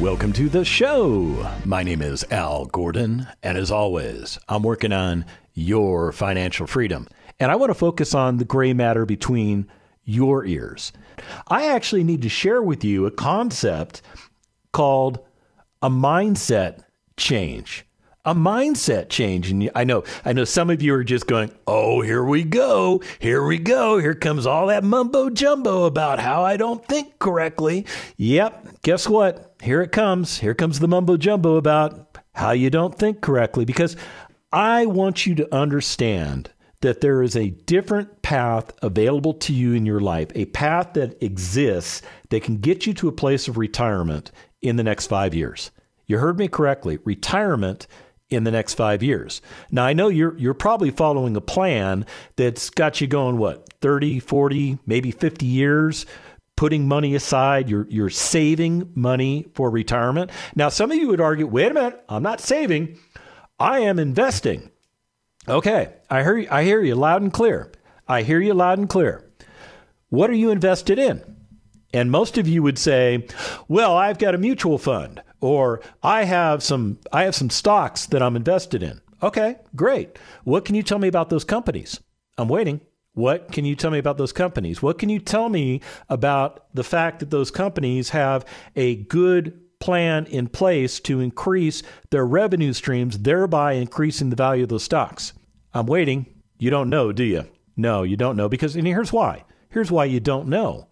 Welcome to the show. My name is Al Gordon, and as always, I'm working on your financial freedom. And I want to focus on the gray matter between your ears. I actually need to share with you a concept called a mindset change. A mindset change. And I know, I know some of you are just going, oh, here we go. Here we go. Here comes all that mumbo jumbo about how I don't think correctly. Yep. Guess what? Here it comes. Here comes the mumbo jumbo about how you don't think correctly because I want you to understand that there is a different path available to you in your life, a path that exists that can get you to a place of retirement in the next five years. You heard me correctly. Retirement in the next five years. Now I know you're you're probably following a plan that's got you going what 30, 40, maybe 50 years putting money aside, you're you're saving money for retirement. Now some of you would argue, wait a minute, I'm not saving, I am investing. Okay, I hear I hear you loud and clear. I hear you loud and clear. What are you invested in? And most of you would say, "Well, I've got a mutual fund or I have some I have some stocks that I'm invested in." Okay, great. What can you tell me about those companies? I'm waiting. What can you tell me about those companies? What can you tell me about the fact that those companies have a good plan in place to increase their revenue streams, thereby increasing the value of those stocks? I'm waiting. You don't know, do you? No, you don't know because, and here's why. Here's why you don't know.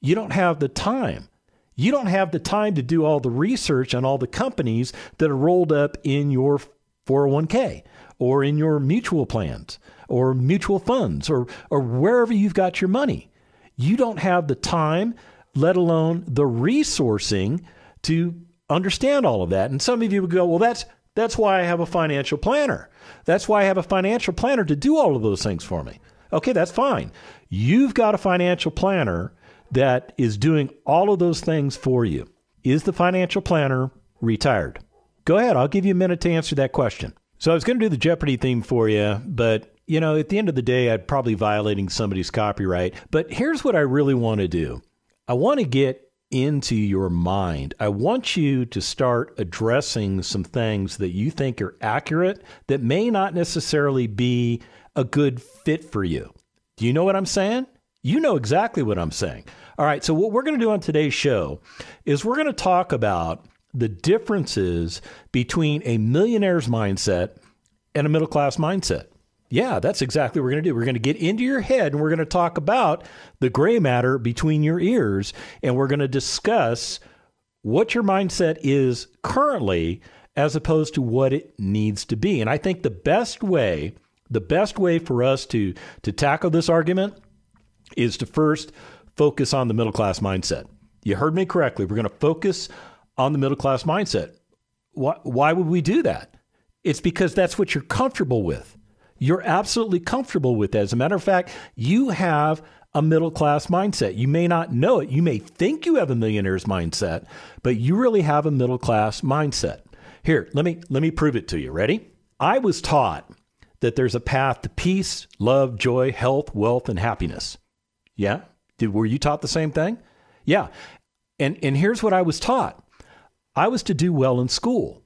You don't have the time. You don't have the time to do all the research on all the companies that are rolled up in your 401k or in your mutual plans or mutual funds or, or wherever you've got your money. You don't have the time, let alone the resourcing to understand all of that. And some of you would go, well, that's that's why I have a financial planner. That's why I have a financial planner to do all of those things for me. Okay, that's fine. You've got a financial planner that is doing all of those things for you. Is the financial planner retired? Go ahead, I'll give you a minute to answer that question. So I was going to do the Jeopardy theme for you, but you know, at the end of the day, I'd probably be violating somebody's copyright. But here's what I really want to do. I want to get into your mind. I want you to start addressing some things that you think are accurate that may not necessarily be a good fit for you. Do you know what I'm saying? You know exactly what I'm saying. All right, so what we're going to do on today's show is we're going to talk about the differences between a millionaire's mindset and a middle class mindset. Yeah, that's exactly what we're going to do. We're going to get into your head and we're going to talk about the gray matter between your ears and we're going to discuss what your mindset is currently as opposed to what it needs to be. And I think the best way, the best way for us to to tackle this argument is to first focus on the middle class mindset. You heard me correctly. We're going to focus on the middle class mindset. Why, why would we do that? It's because that's what you're comfortable with. You're absolutely comfortable with that. As a matter of fact, you have a middle class mindset. You may not know it. You may think you have a millionaire's mindset, but you really have a middle class mindset. Here, let me let me prove it to you. Ready? I was taught that there's a path to peace, love, joy, health, wealth, and happiness. Yeah? Did were you taught the same thing? Yeah. And and here's what I was taught. I was to do well in school.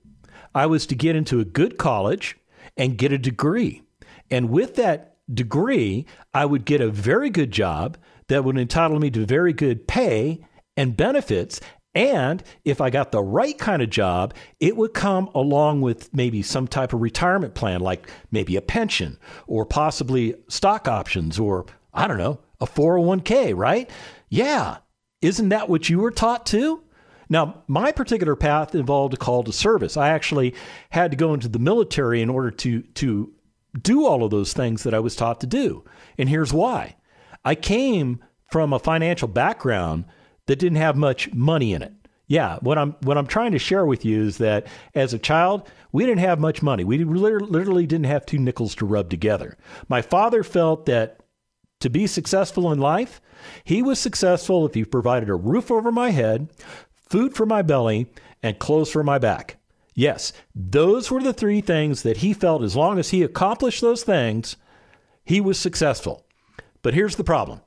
I was to get into a good college and get a degree. And with that degree, I would get a very good job that would entitle me to very good pay and benefits. And if I got the right kind of job, it would come along with maybe some type of retirement plan, like maybe a pension or possibly stock options or, I don't know, a 401k, right? Yeah. Isn't that what you were taught too? Now, my particular path involved a call to service. I actually had to go into the military in order to, to do all of those things that I was taught to do. And here's why I came from a financial background that didn't have much money in it. Yeah, what I'm what I'm trying to share with you is that as a child, we didn't have much money. We literally didn't have two nickels to rub together. My father felt that to be successful in life, he was successful if he provided a roof over my head, food for my belly, and clothes for my back. Yes, those were the three things that he felt as long as he accomplished those things, he was successful. But here's the problem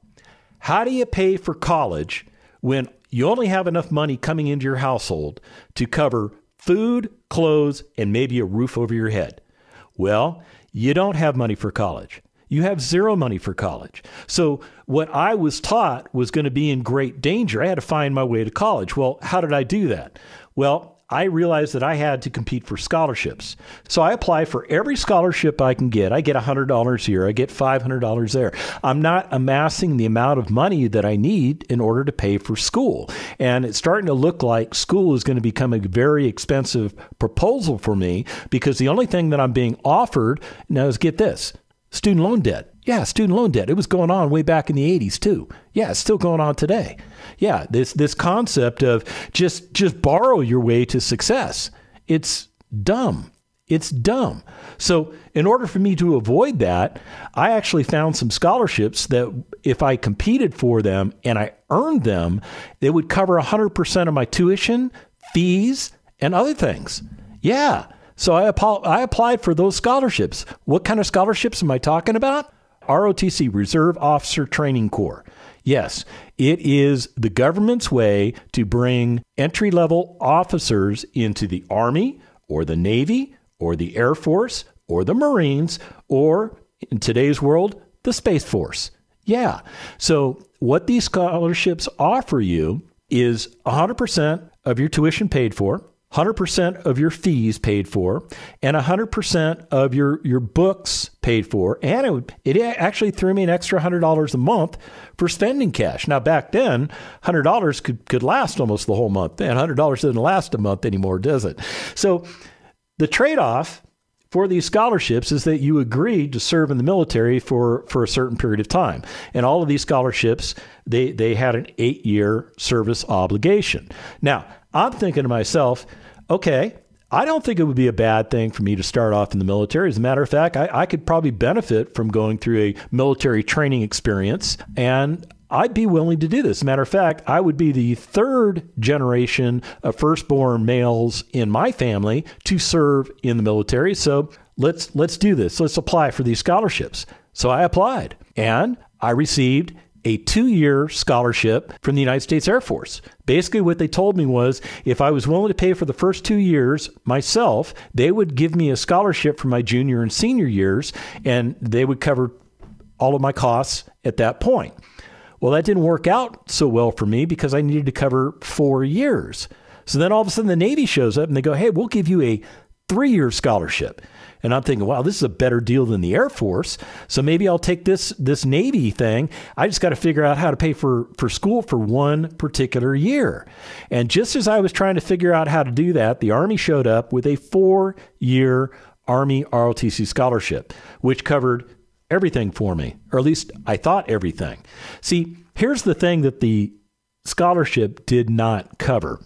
how do you pay for college when you only have enough money coming into your household to cover food, clothes, and maybe a roof over your head? Well, you don't have money for college. You have zero money for college. So, what I was taught was going to be in great danger. I had to find my way to college. Well, how did I do that? Well, I realized that I had to compete for scholarships. So I apply for every scholarship I can get. I get $100 here, I get $500 there. I'm not amassing the amount of money that I need in order to pay for school. And it's starting to look like school is going to become a very expensive proposal for me because the only thing that I'm being offered now is get this student loan debt. Yeah, student loan debt. It was going on way back in the 80s too. Yeah, it's still going on today. Yeah, this this concept of just just borrow your way to success. It's dumb. It's dumb. So, in order for me to avoid that, I actually found some scholarships that if I competed for them and I earned them, they would cover 100% of my tuition, fees, and other things. Yeah. So I, I applied for those scholarships. What kind of scholarships am I talking about? ROTC, Reserve Officer Training Corps. Yes, it is the government's way to bring entry level officers into the Army or the Navy or the Air Force or the Marines or, in today's world, the Space Force. Yeah. So, what these scholarships offer you is 100% of your tuition paid for, 100% of your fees paid for and 100% of your, your books paid for. And it, it actually threw me an extra $100 a month for spending cash. Now, back then, $100 could, could last almost the whole month. And $100 doesn't last a month anymore, does it? So the trade off for these scholarships is that you agreed to serve in the military for, for a certain period of time. And all of these scholarships, they, they had an eight year service obligation. Now, I'm thinking to myself, okay, I don't think it would be a bad thing for me to start off in the military. As a matter of fact, I, I could probably benefit from going through a military training experience, and I'd be willing to do this. As a matter of fact, I would be the third generation of firstborn males in my family to serve in the military. So let's let's do this. Let's apply for these scholarships. So I applied, and I received a two year scholarship from the United States Air Force. Basically, what they told me was if I was willing to pay for the first two years myself, they would give me a scholarship for my junior and senior years, and they would cover all of my costs at that point. Well, that didn't work out so well for me because I needed to cover four years. So then all of a sudden the Navy shows up and they go, hey, we'll give you a three year scholarship. And I'm thinking, wow, this is a better deal than the Air Force. So maybe I'll take this this Navy thing. I just got to figure out how to pay for for school for one particular year. And just as I was trying to figure out how to do that, the Army showed up with a four year Army ROTC scholarship, which covered everything for me, or at least I thought everything. See, here's the thing that the scholarship did not cover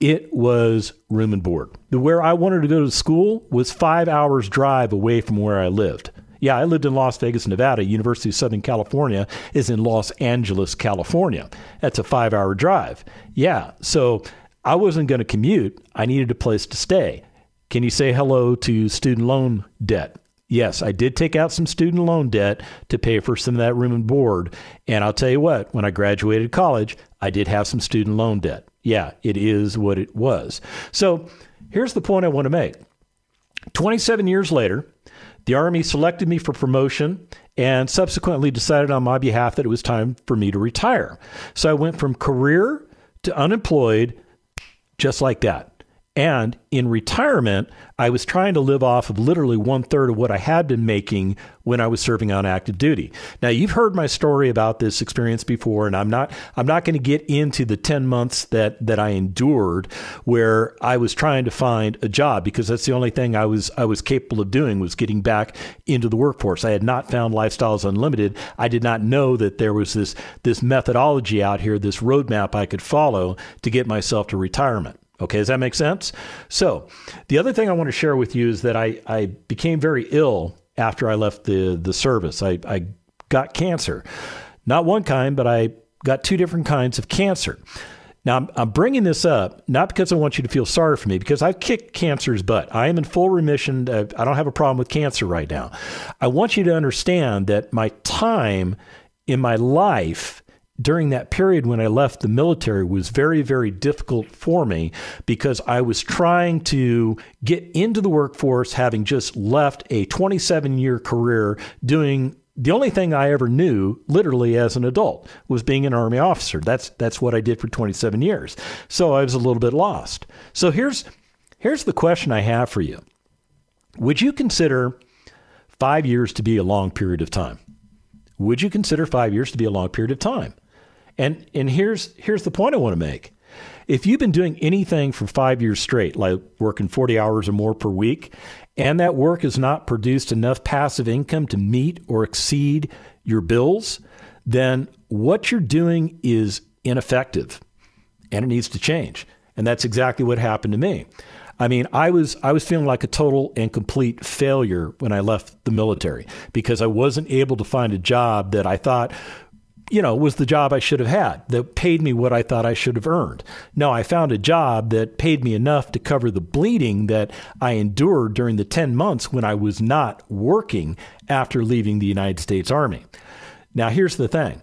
it was room and board. Where I wanted to go to school was five hours drive away from where I lived. Yeah, I lived in Las Vegas, Nevada. University of Southern California is in Los Angeles, California. That's a five hour drive. Yeah, so I wasn't going to commute. I needed a place to stay. Can you say hello to student loan debt? Yes, I did take out some student loan debt to pay for some of that room and board. And I'll tell you what, when I graduated college, I did have some student loan debt yeah, it is what it was. So here's the point I want to make 27 years later, the Army selected me for promotion and subsequently decided on my behalf that it was time for me to retire. So I went from career to unemployed just like that. And in retirement, I was trying to live off of literally one third of what I had been making when I was serving on active duty. Now you've heard my story about this experience before, and I'm not I'm not going to get into the 10 months that that I endured where I was trying to find a job because that's the only thing I was I was capable of doing was getting back into the workforce. I had not found Lifestyles Unlimited. I did not know that there was this this methodology out here, this roadmap I could follow to get myself to retirement. Okay, does that make sense? So, the other thing I want to share with you is that I, I became very ill after I left the, the service. I, I got cancer. Not one kind, but I got two different kinds of cancer. Now, I'm, I'm, bringing this up not because I want you to feel sorry for me, because I've kicked cancer's butt. I am in full remission. Uh, I don't have a problem with cancer right now. I want you to understand that my time in my life during that period when I left the military was very, very difficult for me because I was trying to get into the workforce, having just left a 27 year career doing the only thing I ever knew, literally as an adult, was being an army officer. That's that's what I did for 27 years. So I was a little bit lost. So here's here's the question I have for you. Would you consider 5 years to be a long period of time? Would you consider 5 years to be a long period of time? And and here's here's the point I want to make. If you've been doing anything for 5 years straight, like working 40 hours or more per week, and that work has not produced enough passive income to meet or exceed your bills, then what you're doing is ineffective and it needs to change. And that's exactly what happened to me. I mean, I was I was feeling like a total and complete failure when I left the military because I wasn't able to find a job that I thought you know, was the job I should have had that paid me what I thought I should have earned. No, I found a job that paid me enough to cover the bleeding that I endured during the 10 months when I was not working after leaving the United States Army. Now, here's the thing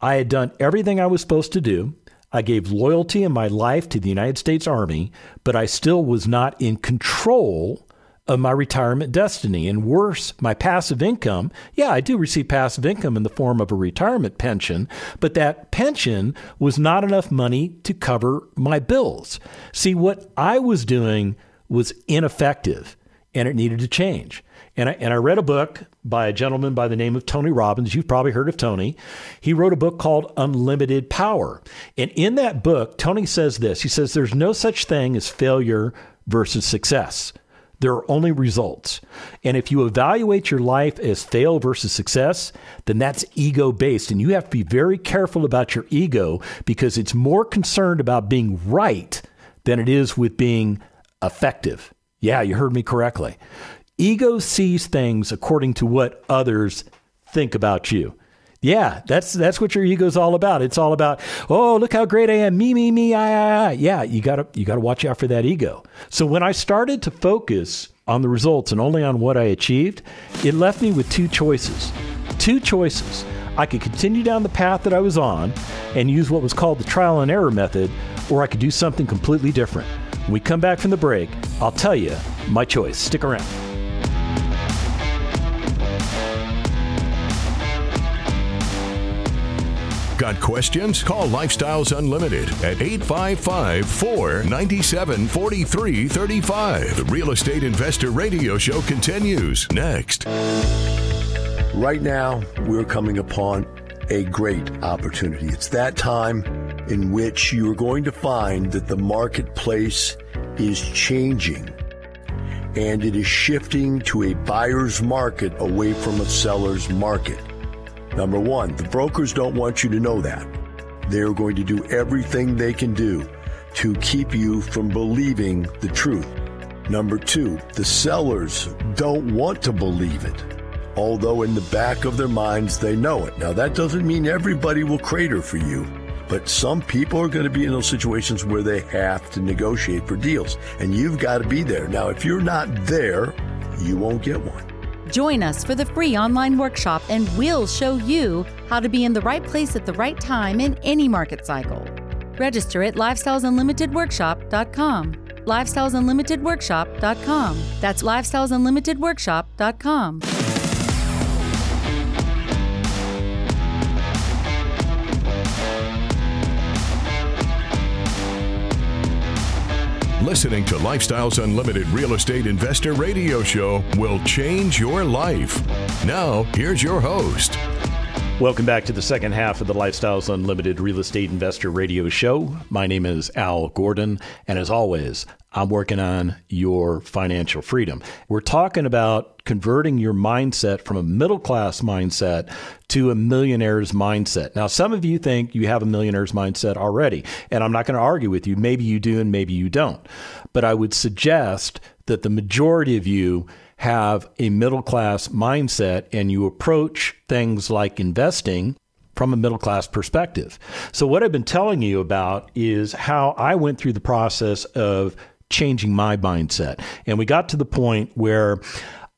I had done everything I was supposed to do. I gave loyalty in my life to the United States Army, but I still was not in control of my retirement destiny. And worse, my passive income. Yeah, I do receive passive income in the form of a retirement pension, but that pension was not enough money to cover my bills. See, what I was doing was ineffective and it needed to change. And I, and I read a book by a gentleman by the name of Tony Robbins. You've probably heard of Tony. He wrote a book called Unlimited Power. And in that book, Tony says this He says, There's no such thing as failure versus success. There are only results. And if you evaluate your life as fail versus success, then that's ego based. And you have to be very careful about your ego because it's more concerned about being right than it is with being effective. Yeah, you heard me correctly. Ego sees things according to what others think about you. Yeah, that's that's what your ego's all about. It's all about, oh, look how great I am, me, me, me, I, I, I. Yeah, you gotta you gotta watch out for that ego. So when I started to focus on the results and only on what I achieved, it left me with two choices. Two choices. I could continue down the path that I was on and use what was called the trial and error method, or I could do something completely different. When we come back from the break, I'll tell you my choice. Stick around. Got questions? Call Lifestyles Unlimited at 855 497 4335. The Real Estate Investor Radio Show continues next. Right now, we're coming upon a great opportunity. It's that time in which you're going to find that the marketplace is changing and it is shifting to a buyer's market away from a seller's market. Number one, the brokers don't want you to know that. They're going to do everything they can do to keep you from believing the truth. Number two, the sellers don't want to believe it, although in the back of their minds they know it. Now, that doesn't mean everybody will crater for you, but some people are going to be in those situations where they have to negotiate for deals, and you've got to be there. Now, if you're not there, you won't get one. Join us for the free online workshop, and we'll show you how to be in the right place at the right time in any market cycle. Register at lifestylesunlimitedworkshop.com. Lifestylesunlimitedworkshop.com. That's lifestylesunlimitedworkshop.com. Listening to Lifestyles Unlimited Real Estate Investor Radio Show will change your life. Now, here's your host. Welcome back to the second half of the Lifestyles Unlimited Real Estate Investor Radio Show. My name is Al Gordon, and as always, I'm working on your financial freedom. We're talking about converting your mindset from a middle class mindset to a millionaire's mindset. Now, some of you think you have a millionaire's mindset already, and I'm not going to argue with you. Maybe you do, and maybe you don't. But I would suggest that the majority of you have a middle class mindset and you approach things like investing from a middle class perspective. So, what I've been telling you about is how I went through the process of changing my mindset. And we got to the point where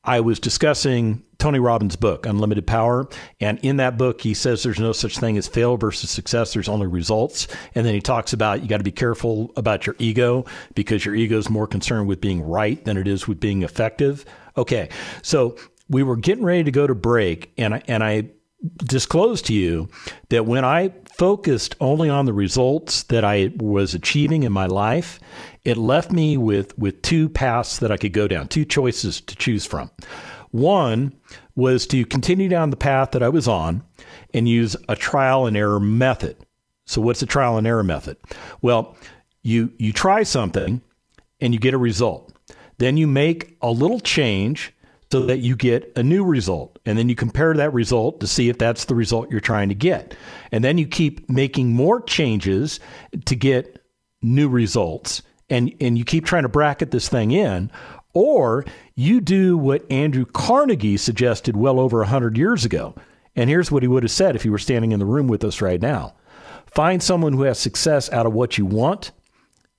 I was discussing Tony Robbins' book, Unlimited Power. And in that book, he says there's no such thing as fail versus success, there's only results. And then he talks about you got to be careful about your ego because your ego is more concerned with being right than it is with being effective. Okay, so we were getting ready to go to break, and I, and I disclosed to you that when I focused only on the results that I was achieving in my life, it left me with with two paths that I could go down, two choices to choose from. One was to continue down the path that I was on and use a trial and error method. So what's a trial and error method? Well, you you try something and you get a result. Then you make a little change so that you get a new result. And then you compare that result to see if that's the result you're trying to get. And then you keep making more changes to get new results. And, and you keep trying to bracket this thing in. Or you do what Andrew Carnegie suggested well over 100 years ago. And here's what he would have said if he were standing in the room with us right now find someone who has success out of what you want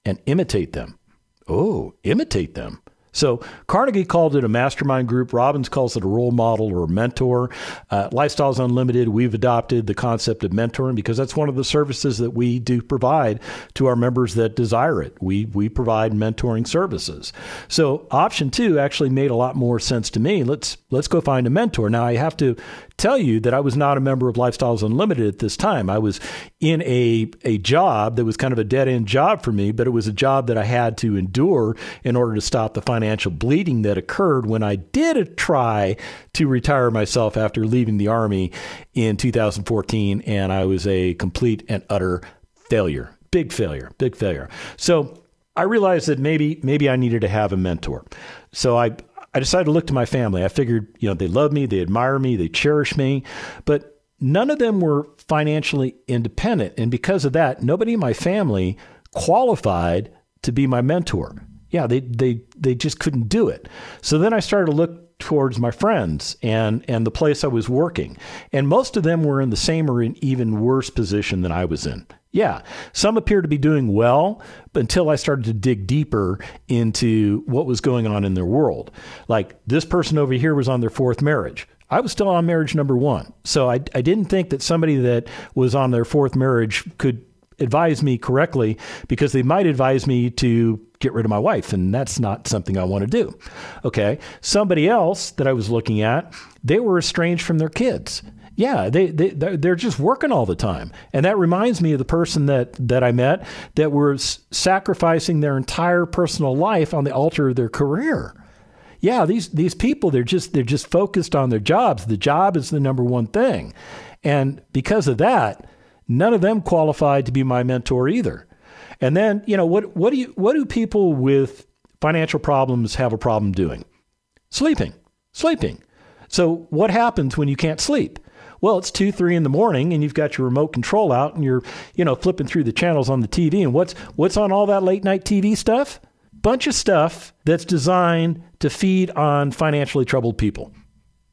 and imitate them. Oh, imitate them. So Carnegie called it a mastermind group. Robbins calls it a role model or mentor. Uh, Lifestyles Unlimited, we've adopted the concept of mentoring because that's one of the services that we do provide to our members that desire it. We we provide mentoring services. So option two actually made a lot more sense to me. Let's let's go find a mentor. Now I have to tell you that I was not a member of Lifestyles Unlimited at this time. I was in a a job that was kind of a dead end job for me, but it was a job that I had to endure in order to stop the financial bleeding that occurred when I did try to retire myself after leaving the army in 2014, and I was a complete and utter failure. Big failure, big failure. So I realized that maybe maybe I needed to have a mentor. So I I decided to look to my family. I figured, you know, they love me, they admire me, they cherish me, but none of them were financially independent. And because of that, nobody in my family qualified to be my mentor. Yeah, they they they just couldn't do it. So then I started to look towards my friends and and the place I was working. And most of them were in the same or in even worse position than I was in. Yeah, some appear to be doing well, but until I started to dig deeper into what was going on in their world. Like this person over here was on their fourth marriage. I was still on marriage number one. So I, I didn't think that somebody that was on their fourth marriage could advise me correctly because they might advise me to get rid of my wife, and that's not something I want to do. Okay. Somebody else that I was looking at, they were estranged from their kids. Yeah, they, they they're just working all the time, and that reminds me of the person that that I met that was sacrificing their entire personal life on the altar of their career. Yeah, these these people they're just they're just focused on their jobs. The job is the number one thing, and because of that, none of them qualified to be my mentor either. And then you know what what do you what do people with financial problems have a problem doing? Sleeping, sleeping. So what happens when you can't sleep? Well, it's two, three in the morning, and you've got your remote control out, and you're, you know, flipping through the channels on the TV. And what's what's on all that late night TV stuff? Bunch of stuff that's designed to feed on financially troubled people.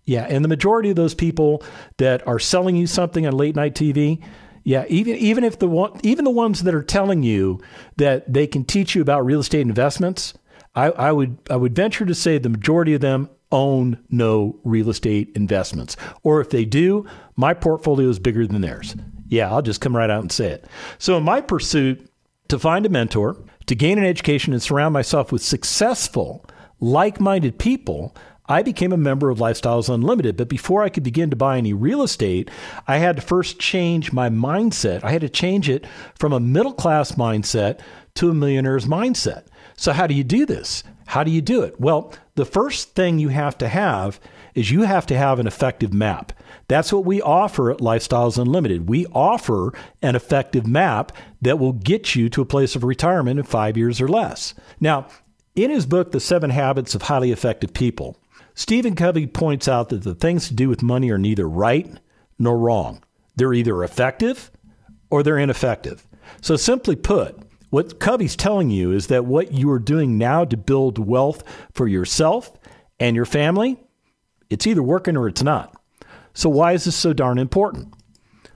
Yeah, and the majority of those people that are selling you something on late night TV, yeah, even even if the one, even the ones that are telling you that they can teach you about real estate investments, I, I would I would venture to say the majority of them own no real estate investments. Or if they do, my portfolio is bigger than theirs. Yeah, I'll just come right out and say it. So, in my pursuit to find a mentor, to gain an education, and surround myself with successful, like minded people, I became a member of Lifestyles Unlimited. But before I could begin to buy any real estate, I had to first change my mindset. I had to change it from a middle class mindset to a millionaire's mindset. So, how do you do this? How do you do it? Well, the first thing you have to have is you have to have an effective map. That's what we offer at Lifestyles Unlimited. We offer an effective map that will get you to a place of retirement in five years or less. Now, in his book, The Seven Habits of Highly Effective People, Stephen Covey points out that the things to do with money are neither right nor wrong. They're either effective or they're ineffective. So, simply put, what Covey's telling you is that what you are doing now to build wealth for yourself and your family, it's either working or it's not. So, why is this so darn important?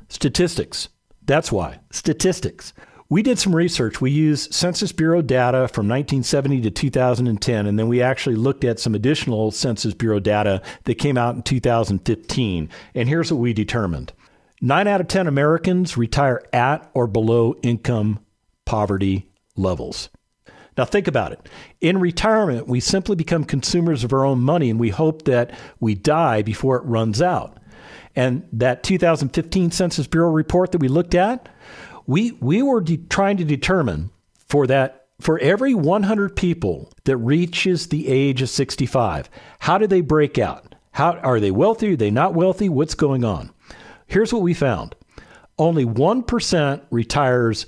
Statistics. That's why. Statistics. We did some research. We used Census Bureau data from 1970 to 2010, and then we actually looked at some additional Census Bureau data that came out in 2015. And here's what we determined nine out of 10 Americans retire at or below income poverty levels. Now, think about it. In retirement, we simply become consumers of our own money and we hope that we die before it runs out. And that 2015 Census Bureau report that we looked at, we, we were de- trying to determine for that for every 100 people that reaches the age of 65, how do they break out? How are they wealthy? Are they not wealthy? What's going on? Here's what we found. Only 1% retires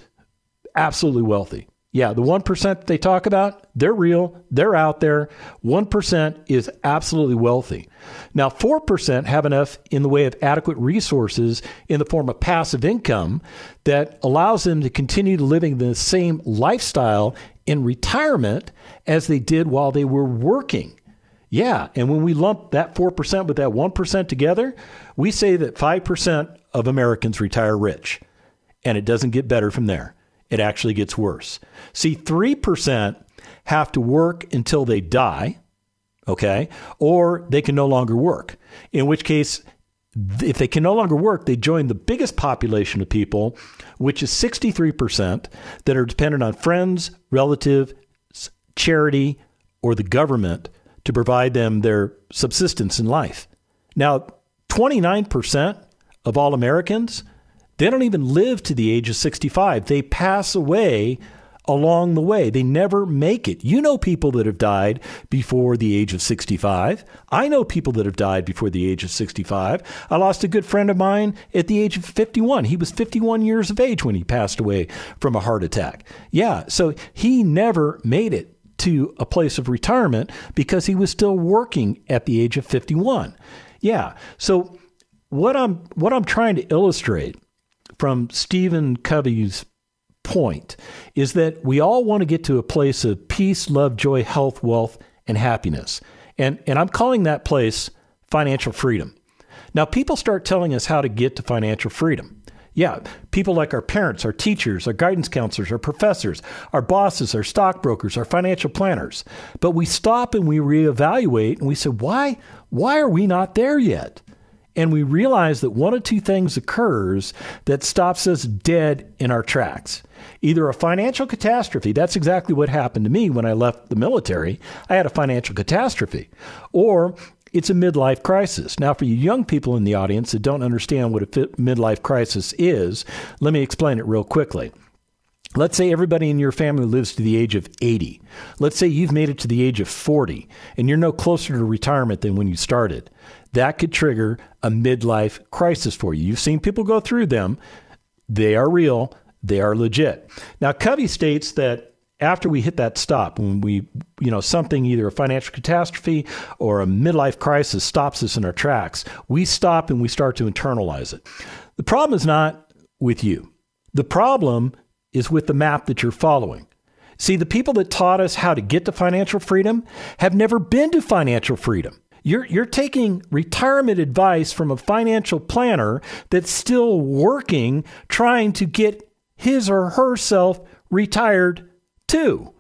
absolutely wealthy. Yeah, the 1% they talk about, they're real, they're out there. 1% is absolutely wealthy. Now, 4% have enough in the way of adequate resources in the form of passive income that allows them to continue living the same lifestyle in retirement as they did while they were working. Yeah, and when we lump that 4% with that 1% together, we say that 5% of Americans retire rich. And it doesn't get better from there it actually gets worse. See, 3% have to work until they die, okay? Or they can no longer work, in which case, if they can no longer work, they join the biggest population of people, which is 63% that are dependent on friends, relatives, charity, or the government to provide them their subsistence in life. Now, 29% of all Americans they don't even live to the age of 65. They pass away along the way. They never make it. You know people that have died before the age of 65. I know people that have died before the age of 65. I lost a good friend of mine at the age of 51. He was 51 years of age when he passed away from a heart attack. Yeah, so he never made it to a place of retirement because he was still working at the age of 51. Yeah. So what I'm what I'm trying to illustrate from Stephen Covey's point is that we all want to get to a place of peace, love, joy, health, wealth, and happiness. And, and I'm calling that place financial freedom. Now, people start telling us how to get to financial freedom. Yeah, people like our parents, our teachers, our guidance counselors, our professors, our bosses, our stockbrokers, our financial planners. But we stop and we reevaluate and we say, why, why are we not there yet? And we realize that one of two things occurs that stops us dead in our tracks. Either a financial catastrophe, that's exactly what happened to me when I left the military. I had a financial catastrophe. Or it's a midlife crisis. Now, for you young people in the audience that don't understand what a midlife crisis is, let me explain it real quickly. Let's say everybody in your family lives to the age of 80. Let's say you've made it to the age of 40 and you're no closer to retirement than when you started that could trigger a midlife crisis for you. You've seen people go through them. They are real, they are legit. Now, Covey states that after we hit that stop, when we, you know, something either a financial catastrophe or a midlife crisis stops us in our tracks, we stop and we start to internalize it. The problem is not with you. The problem is with the map that you're following. See, the people that taught us how to get to financial freedom have never been to financial freedom. You're, you're taking retirement advice from a financial planner that's still working, trying to get his or herself retired too.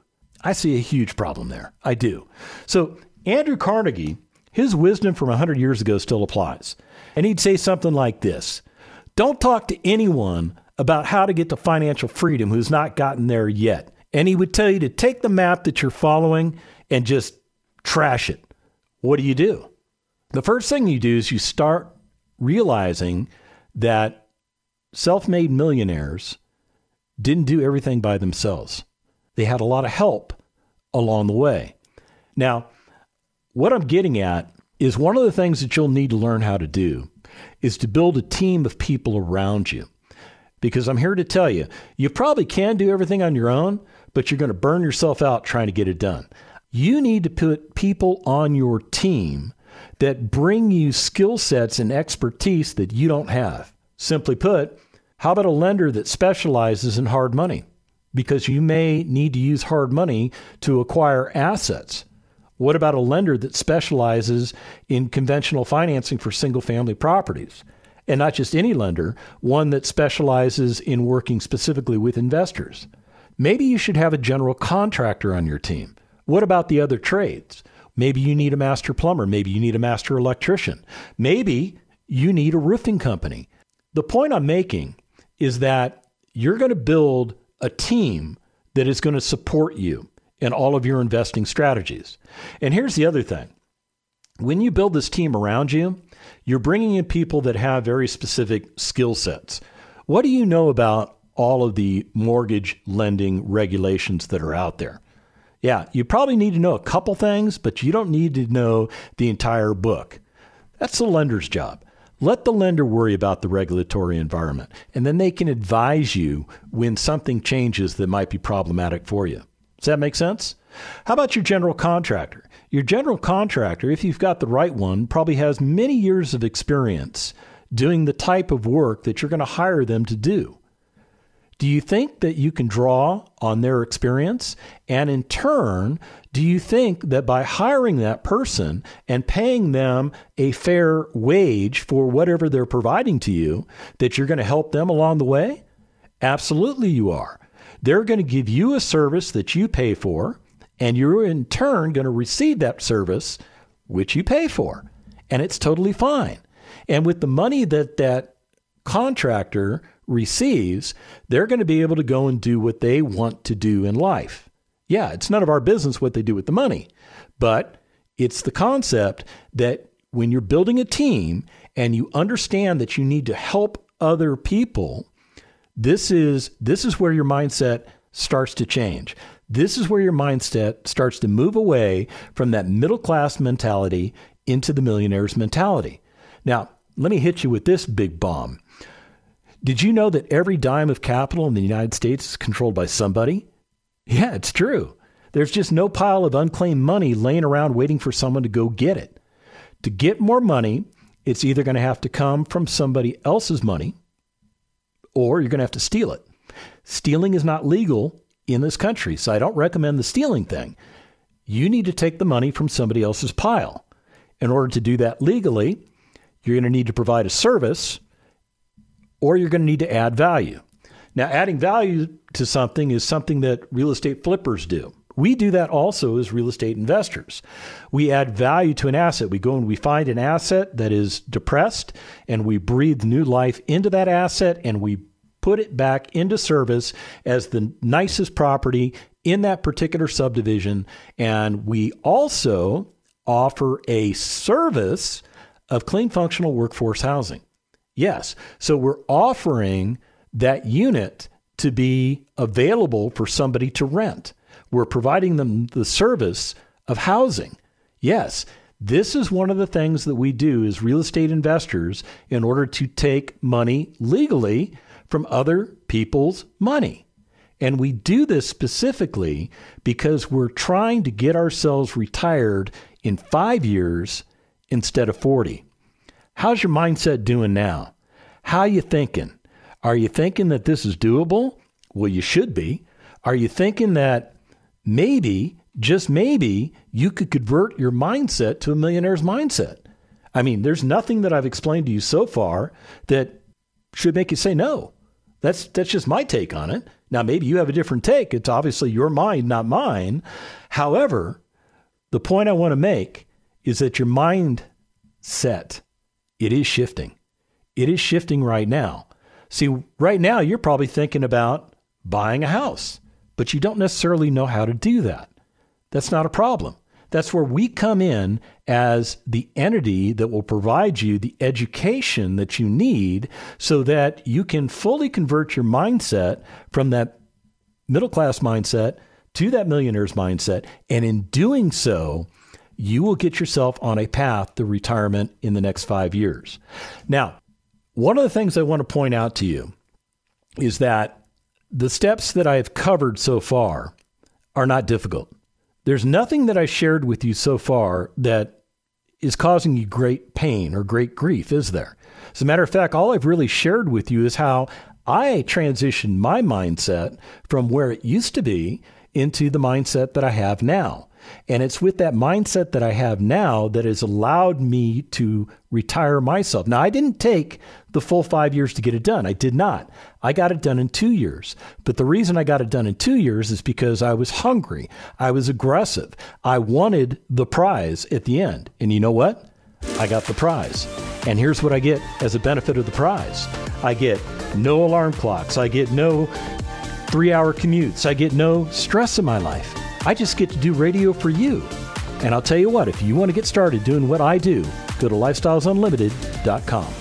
I see a huge problem there. I do. So, Andrew Carnegie, his wisdom from 100 years ago still applies. And he'd say something like this Don't talk to anyone about how to get to financial freedom who's not gotten there yet. And he would tell you to take the map that you're following and just trash it what do you do? The first thing you do is you start realizing that self made millionaires didn't do everything by themselves. They had a lot of help along the way. Now, what I'm getting at is one of the things that you'll need to learn how to do is to build a team of people around you. Because I'm here to tell you, you probably can do everything on your own, but you're going to burn yourself out trying to get it done. You need to put people on your team that bring you skill sets and expertise that you don't have. Simply put, how about a lender that specializes in hard money? Because you may need to use hard money to acquire assets. What about a lender that specializes in conventional financing for single family properties? And not just any lender, one that specializes in working specifically with investors. Maybe you should have a general contractor on your team. What about the other trades? Maybe you need a master plumber. Maybe you need a master electrician. Maybe you need a roofing company. The point I'm making is that you're going to build a team that is going to support you in all of your investing strategies. And here's the other thing when you build this team around you, you're bringing in people that have very specific skill sets. What do you know about all of the mortgage lending regulations that are out there? Yeah, you probably need to know a couple things, but you don't need to know the entire book. That's the lender's job. Let the lender worry about the regulatory environment, and then they can advise you when something changes that might be problematic for you. Does that make sense? How about your general contractor? Your general contractor, if you've got the right one, probably has many years of experience doing the type of work that you're going to hire them to do. Do you think that you can draw on their experience? And in turn, do you think that by hiring that person and paying them a fair wage for whatever they're providing to you, that you're going to help them along the way? Absolutely, you are. They're going to give you a service that you pay for, and you're in turn going to receive that service which you pay for. And it's totally fine. And with the money that that contractor receives, they're going to be able to go and do what they want to do in life. Yeah, it's none of our business what they do with the money, but it's the concept that when you're building a team and you understand that you need to help other people, this is this is where your mindset starts to change. This is where your mindset starts to move away from that middle class mentality into the millionaire's mentality. Now, let me hit you with this big bomb. Did you know that every dime of capital in the United States is controlled by somebody? Yeah, it's true. There's just no pile of unclaimed money laying around waiting for someone to go get it. To get more money, it's either going to have to come from somebody else's money or you're going to have to steal it. Stealing is not legal in this country, so I don't recommend the stealing thing. You need to take the money from somebody else's pile. In order to do that legally, you're going to need to provide a service or you're going to need to add value. Now, adding value to something is something that real estate flippers do. We do that also as real estate investors. We add value to an asset. We go and we find an asset that is depressed and we breathe new life into that asset and we put it back into service as the nicest property in that particular subdivision. And we also offer a service of clean functional workforce housing. Yes. So we're offering that unit to be available for somebody to rent. We're providing them the service of housing. Yes, this is one of the things that we do as real estate investors in order to take money legally from other people's money. And we do this specifically because we're trying to get ourselves retired in five years instead of 40. How's your mindset doing now? How you thinking? Are you thinking that this is doable? Well, you should be. Are you thinking that maybe, just maybe, you could convert your mindset to a millionaire's mindset? I mean, there's nothing that I've explained to you so far that should make you say no. That's that's just my take on it. Now maybe you have a different take. It's obviously your mind, not mine. However, the point I want to make is that your mindset it is shifting. It is shifting right now. See, right now you're probably thinking about buying a house, but you don't necessarily know how to do that. That's not a problem. That's where we come in as the entity that will provide you the education that you need so that you can fully convert your mindset from that middle class mindset to that millionaire's mindset. And in doing so, you will get yourself on a path to retirement in the next five years. Now, one of the things I want to point out to you is that the steps that I have covered so far are not difficult. There's nothing that I shared with you so far that is causing you great pain or great grief, is there? As a matter of fact, all I've really shared with you is how I transitioned my mindset from where it used to be into the mindset that I have now. And it's with that mindset that I have now that has allowed me to retire myself. Now, I didn't take the full five years to get it done. I did not. I got it done in two years. But the reason I got it done in two years is because I was hungry. I was aggressive. I wanted the prize at the end. And you know what? I got the prize. And here's what I get as a benefit of the prize I get no alarm clocks. I get no three hour commutes. I get no stress in my life. I just get to do radio for you. And I'll tell you what, if you want to get started doing what I do, go to lifestylesunlimited.com.